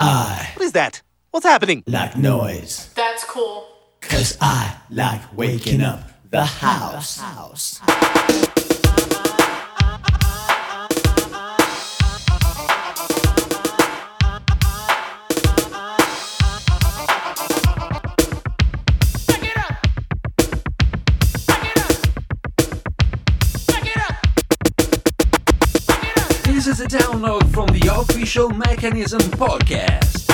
I What is that? What's happening? like noise. That's cool. Cause I like waking up the house. This is a download from the official Mechanism podcast.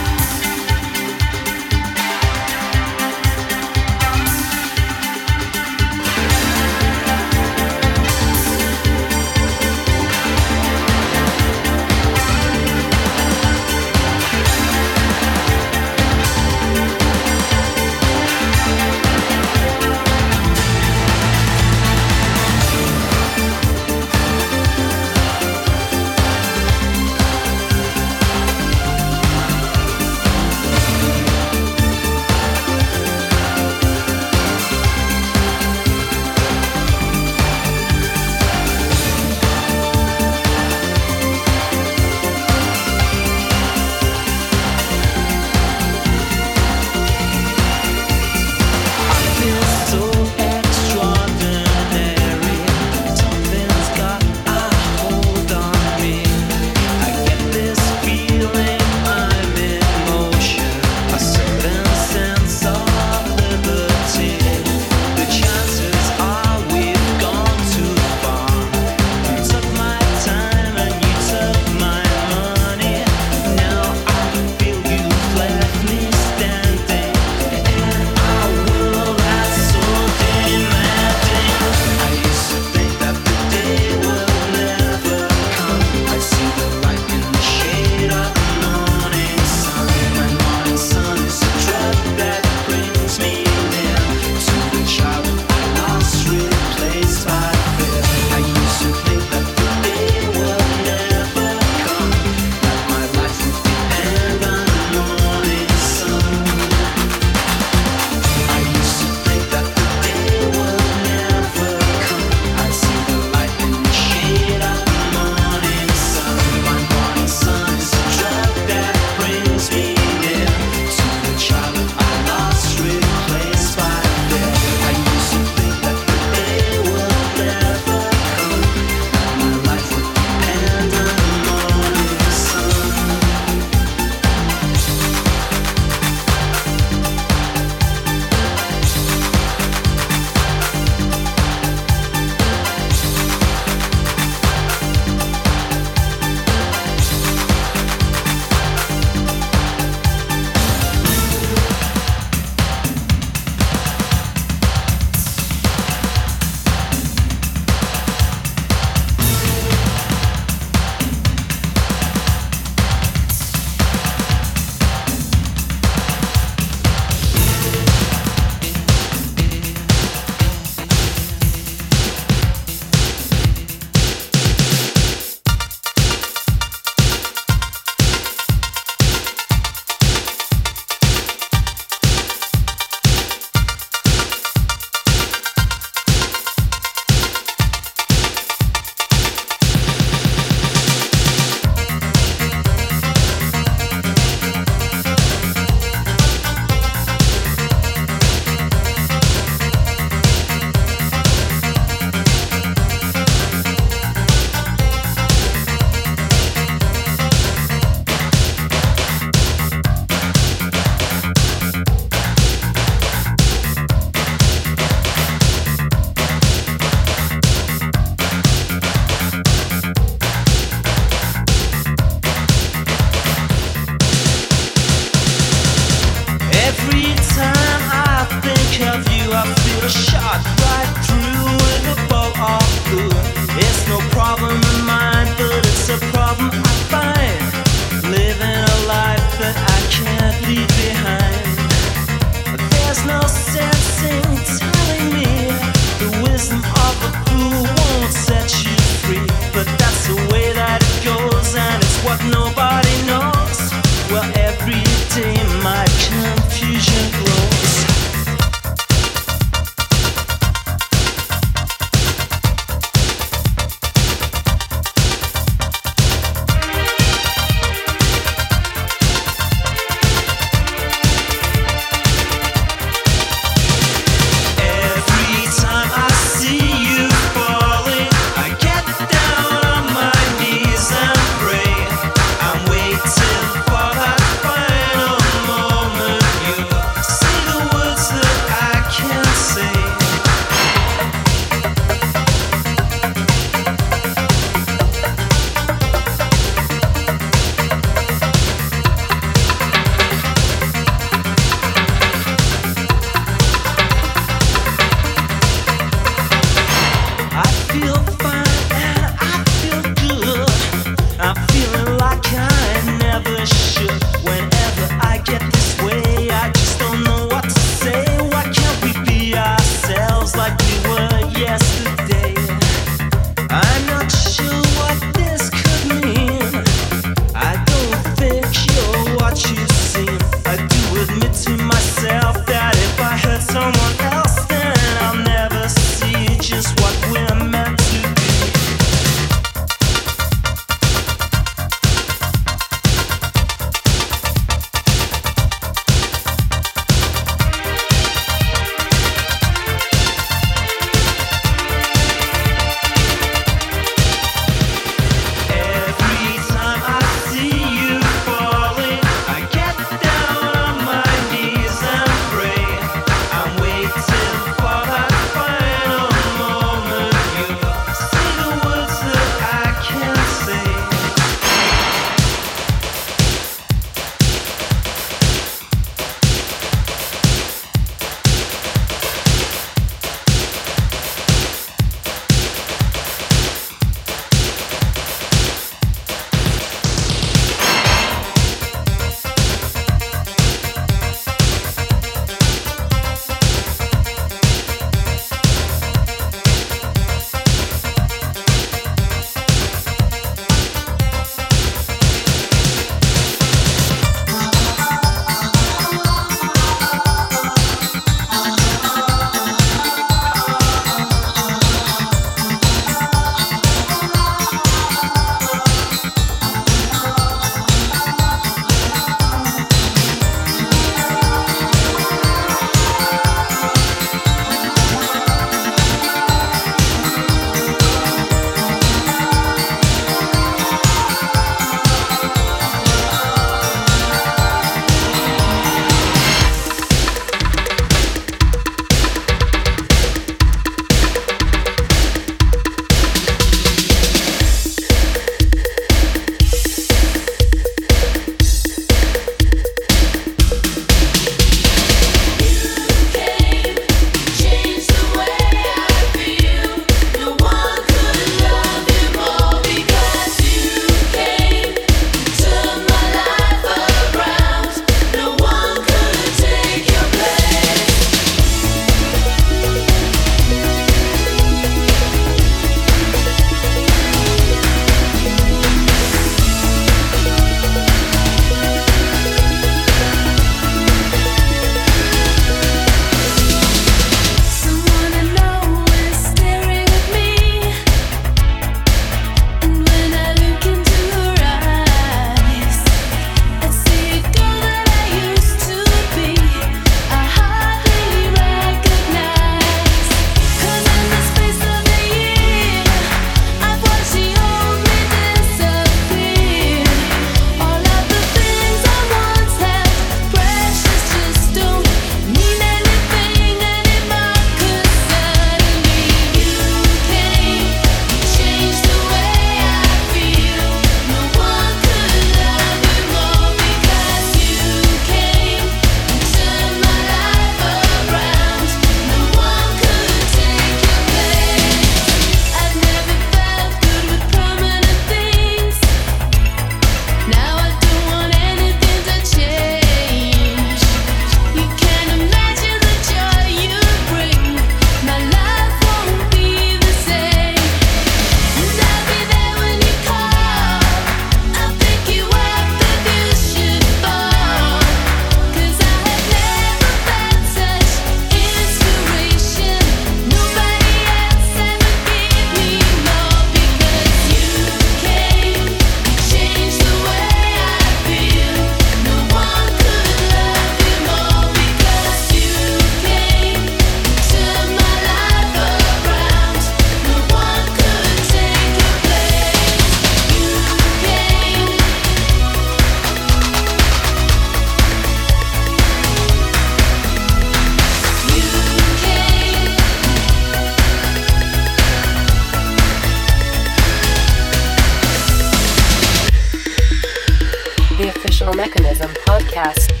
podcast.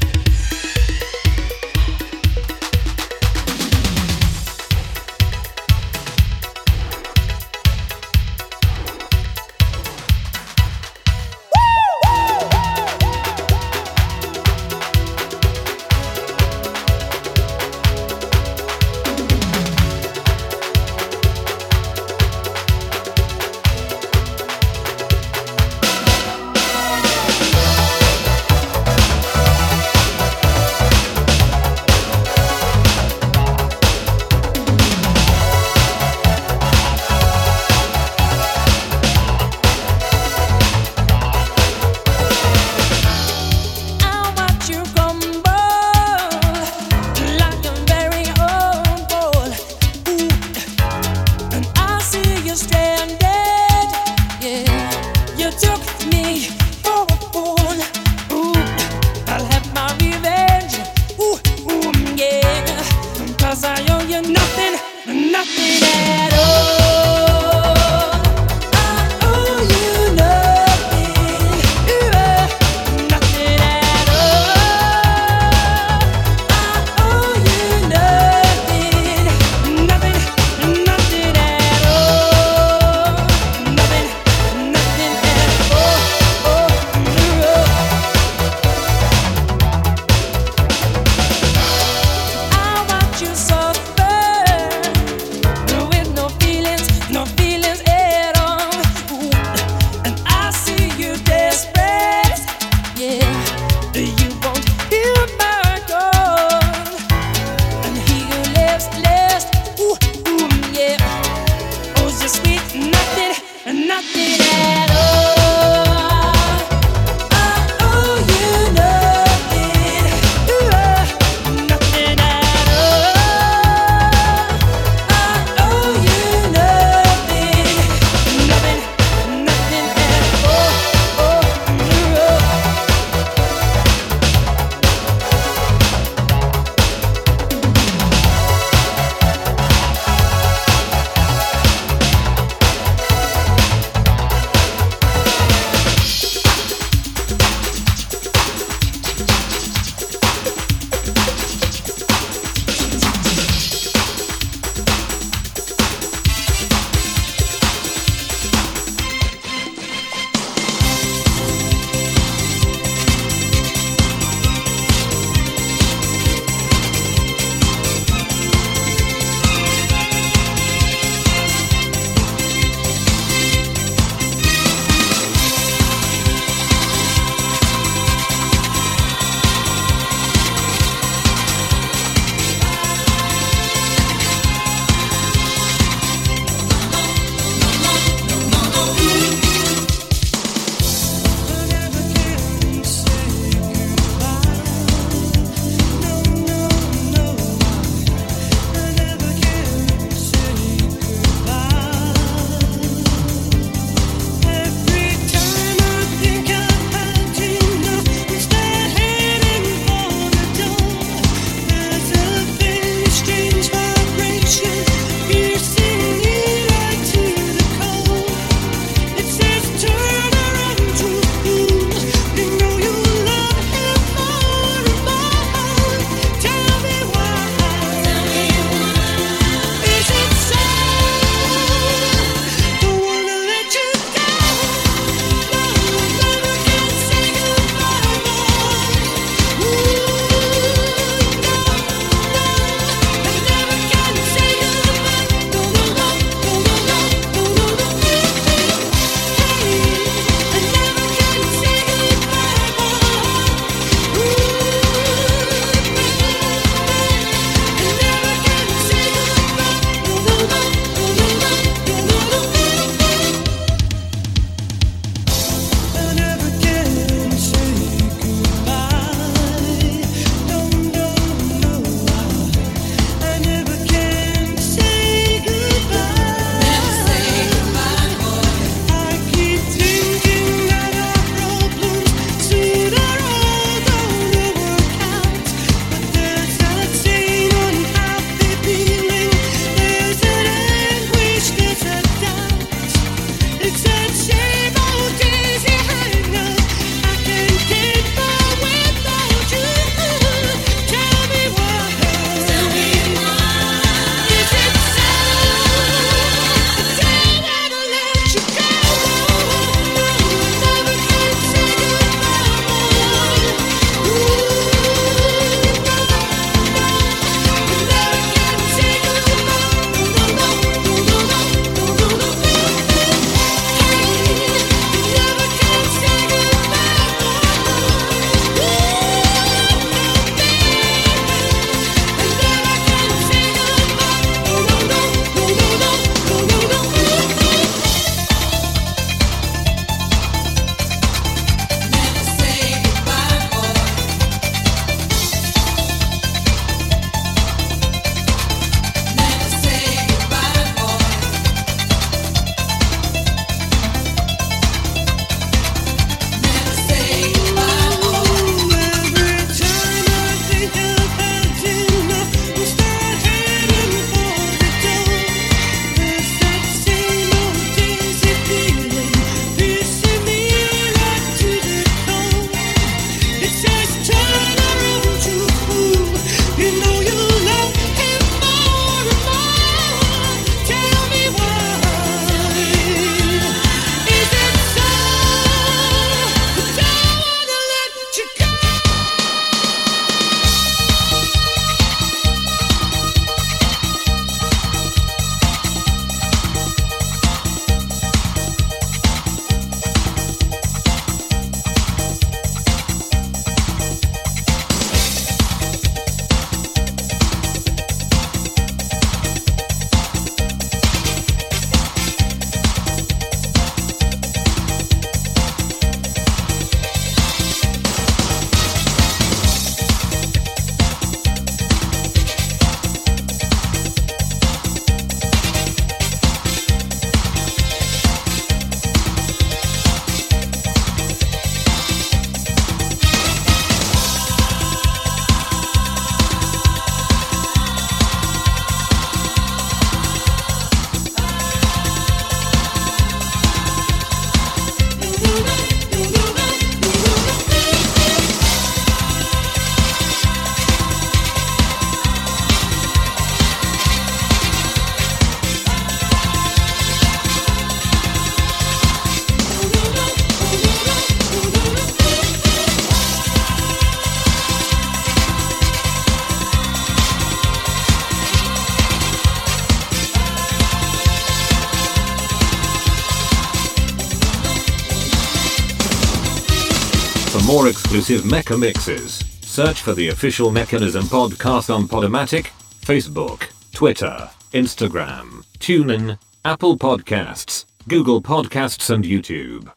Exclusive Mechamixes, search for the official Mechanism podcast on Podomatic, Facebook, Twitter, Instagram, TuneIn, Apple Podcasts, Google Podcasts and YouTube.